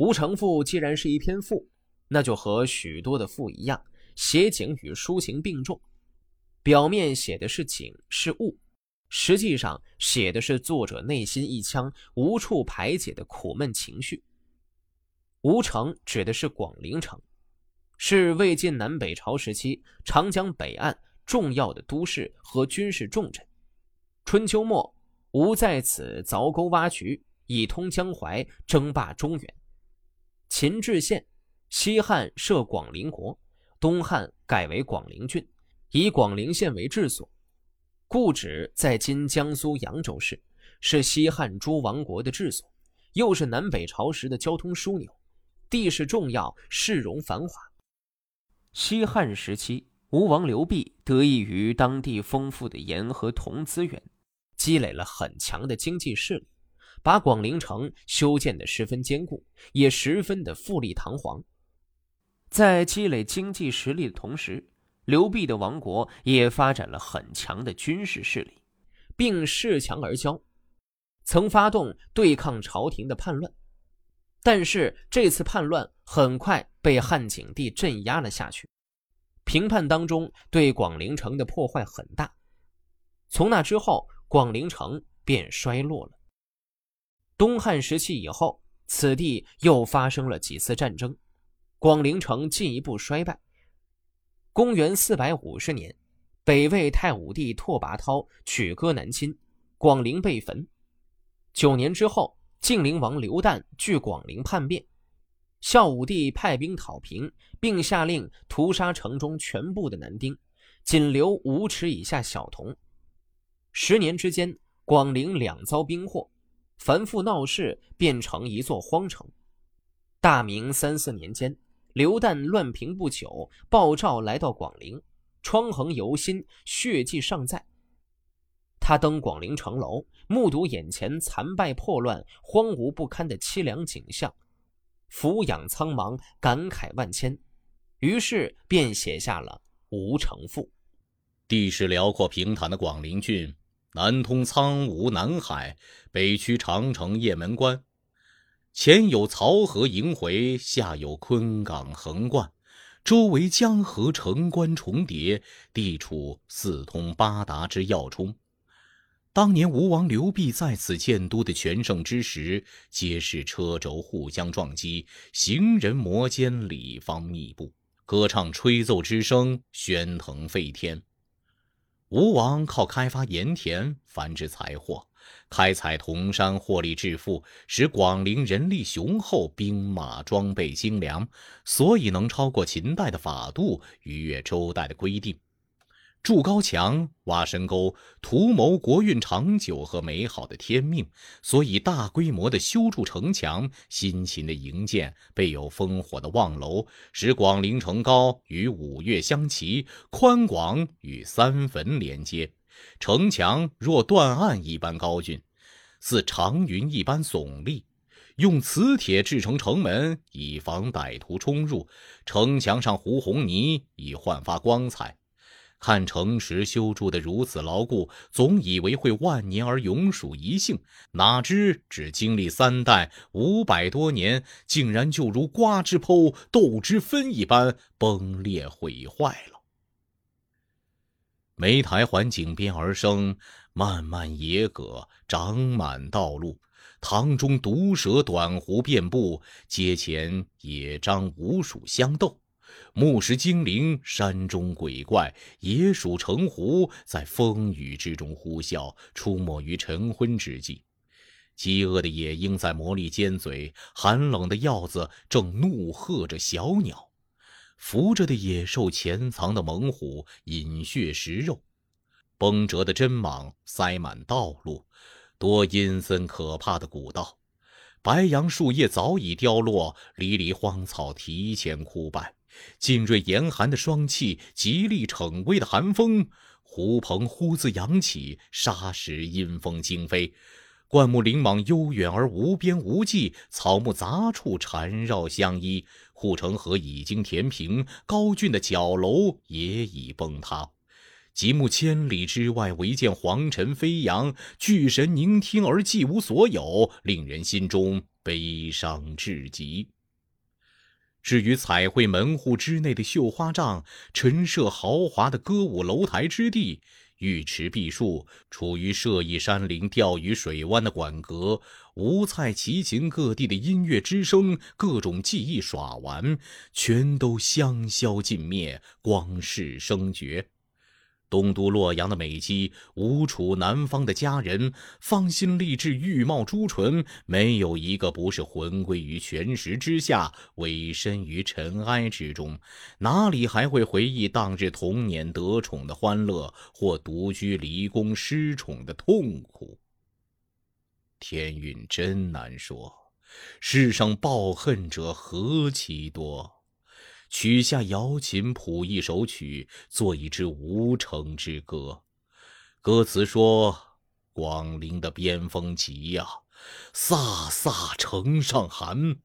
吴承赋既然是一篇赋，那就和许多的赋一样，写景与抒情并重。表面写的是景是物，实际上写的是作者内心一腔无处排解的苦闷情绪。吴城指的是广陵城，是魏晋南北朝时期长江北岸重要的都市和军事重镇。春秋末，吴在此凿沟挖渠，以通江淮，争霸中原。秦制县，西汉设广陵国，东汉改为广陵郡。以广陵县为治所，故址在今江苏扬州市，是西汉诸王国的治所，又是南北朝时的交通枢纽，地势重要，市容繁华。西汉时期，吴王刘濞得益于当地丰富的盐和铜资源，积累了很强的经济势力，把广陵城修建的十分坚固，也十分的富丽堂皇。在积累经济实力的同时，刘濞的王国也发展了很强的军事势力，并恃强而骄，曾发动对抗朝廷的叛乱。但是这次叛乱很快被汉景帝镇压了下去。平叛当中对广陵城的破坏很大，从那之后广陵城便衰落了。东汉时期以后，此地又发生了几次战争，广陵城进一步衰败。公元四百五十年，北魏太武帝拓跋焘取割南侵，广陵被焚。九年之后，晋灵王刘旦据广陵叛变，孝武帝派兵讨平，并下令屠杀城中全部的男丁，仅留五尺以下小童。十年之间，广陵两遭兵祸，繁复闹市，变成一座荒城。大明三四年间。刘旦乱平不久，鲍照来到广陵，疮痕犹新，血迹尚在。他登广陵城楼，目睹眼前残败破乱、荒芜不堪的凄凉景象，俯仰苍茫，感慨万千，于是便写下了《吴城赋》。地势辽阔平坦的广陵郡，南通苍梧南海，北趋长城雁门关。前有漕河萦回，下有昆冈横贯，周围江河城关重叠，地处四通八达之要冲。当年吴王刘濞在此建都的全盛之时，皆是车轴互相撞击，行人摩肩，里坊密布，歌唱吹奏之声喧腾沸天。吴王靠开发盐田，繁殖财货。开采铜山获利致富，使广陵人力雄厚，兵马装备精良，所以能超过秦代的法度，逾越周代的规定。筑高墙、挖深沟，图谋国运长久和美好的天命，所以大规模的修筑城墙，辛勤的营建备有烽火的望楼，使广陵城高与五岳相齐，宽广与三坟连接。城墙若断岸一般高峻，似长云一般耸立，用磁铁制成城门，以防歹徒冲入。城墙上糊红泥，以焕发光彩。看城池修筑得如此牢固，总以为会万年而永属一幸，哪知只经历三代五百多年，竟然就如瓜之剖、豆之分一般崩裂毁坏了。梅台环井边而生，漫漫野葛长满道路。塘中毒蛇短弧遍布，街前野獐鼯鼠相斗。木石精灵，山中鬼怪，野鼠成狐，在风雨之中呼啸，出没于晨昏之际。饥饿的野鹰在磨砺尖嘴，寒冷的鹞子正怒喝着小鸟。伏着的野兽，潜藏的猛虎，饮血食肉；崩折的针蟒塞满道路，多阴森可怕的古道。白杨树叶早已凋落，离离荒草提前枯败。劲锐严寒的霜气，极力逞威的寒风，狐朋呼自扬起，沙石阴风惊飞。灌木林莽悠远而无边无际，草木杂处缠绕相依。护城河已经填平，高峻的角楼也已崩塌。极目千里之外，唯见黄尘飞扬，巨神凝听而寂无所有，令人心中悲伤至极。至于彩绘门户之内的绣花帐，陈设豪华的歌舞楼台之地，浴池碧树，处于射翼山林、钓鱼水湾的馆阁，吴蔡齐秦，各地的音乐之声，各种技艺耍玩，全都香消尽灭，光世声绝。东都洛阳的美姬，吴楚南方的佳人，芳心丽质，玉貌朱唇，没有一个不是魂归于泉石之下，委身于尘埃之中。哪里还会回忆当日童年得宠的欢乐，或独居离宫失宠的痛苦？天运真难说，世上抱恨者何其多。取下瑶琴谱一首曲，作一支无成之歌。歌词说：“广陵的边风急呀，飒飒城上寒；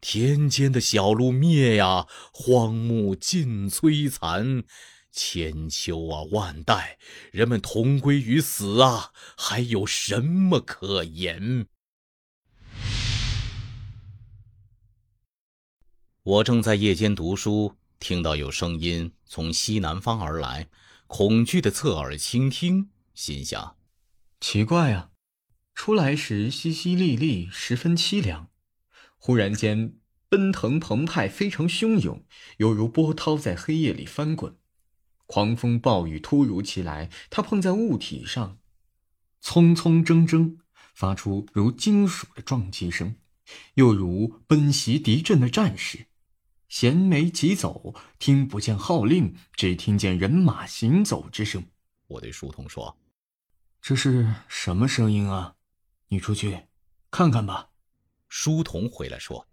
田间的小路灭呀，荒木尽摧残。千秋啊，万代，人们同归于死啊，还有什么可言？”我正在夜间读书，听到有声音从西南方而来，恐惧的侧耳倾听，心想：奇怪啊！出来时淅淅沥沥，十分凄凉；忽然间奔腾澎湃，非常汹涌，犹如波涛在黑夜里翻滚。狂风暴雨突如其来，它碰在物体上，匆匆铮铮，发出如金属的撞击声，又如奔袭敌阵的战士。衔枚疾走，听不见号令，只听见人马行走之声。我对书童说：“这是什么声音啊？你出去看看吧。”书童回来说：“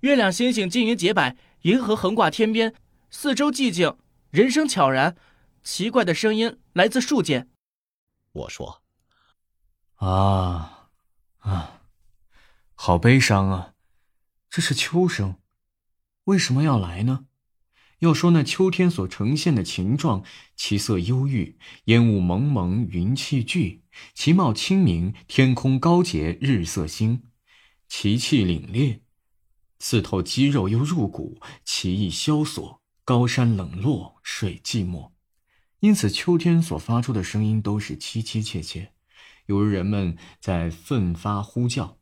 月亮星星金云洁白，银河横挂天边，四周寂静，人声悄然，奇怪的声音来自树间。”我说：“啊，啊，好悲伤啊！这是秋声。”为什么要来呢？要说那秋天所呈现的情状，其色幽郁，烟雾蒙蒙，云气聚；其貌清明，天空高洁，日色新；其气凛冽，刺透肌肉又入骨；其意萧索，高山冷落，水寂寞。因此，秋天所发出的声音都是凄凄切切，犹如人们在奋发呼叫。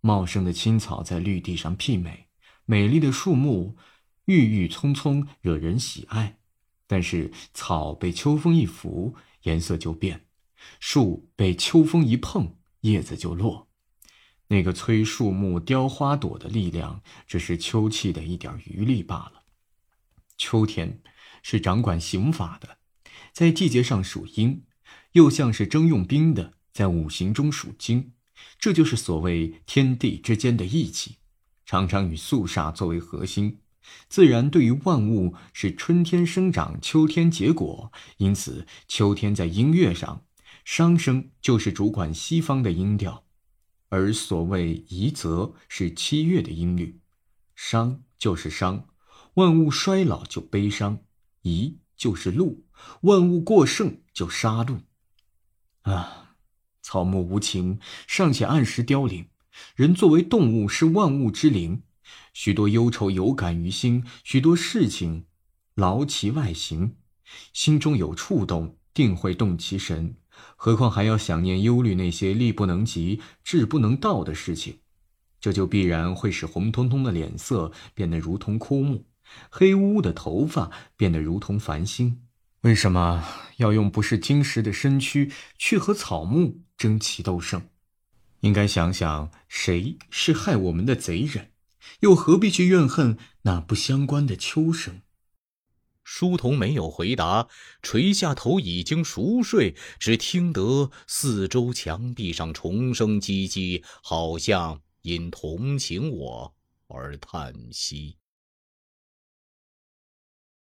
茂盛的青草在绿地上媲美。美丽的树木，郁郁葱葱，惹人喜爱。但是草被秋风一拂，颜色就变；树被秋风一碰，叶子就落。那个催树木雕花朵的力量，只是秋气的一点余力罢了。秋天是掌管刑法的，在季节上属阴；又像是征用兵的，在五行中属金。这就是所谓天地之间的义气。常常以肃杀作为核心，自然对于万物是春天生长，秋天结果，因此秋天在音乐上，商声就是主管西方的音调，而所谓夷则是七月的音律，商就是商，万物衰老就悲伤，夷就是戮，万物过盛就杀戮，啊，草木无情，尚且按时凋零。人作为动物，是万物之灵，许多忧愁有感于心，许多事情劳其外形，心中有触动，定会动其神。何况还要想念、忧虑那些力不能及、志不能到的事情，这就必然会使红彤彤的脸色变得如同枯木，黑乌乌的头发变得如同繁星。为什么要用不是金石的身躯去和草木争奇斗胜？应该想想谁是害我们的贼人，又何必去怨恨那不相关的秋声？书童没有回答，垂下头，已经熟睡，只听得四周墙壁上虫声唧唧，好像因同情我而叹息。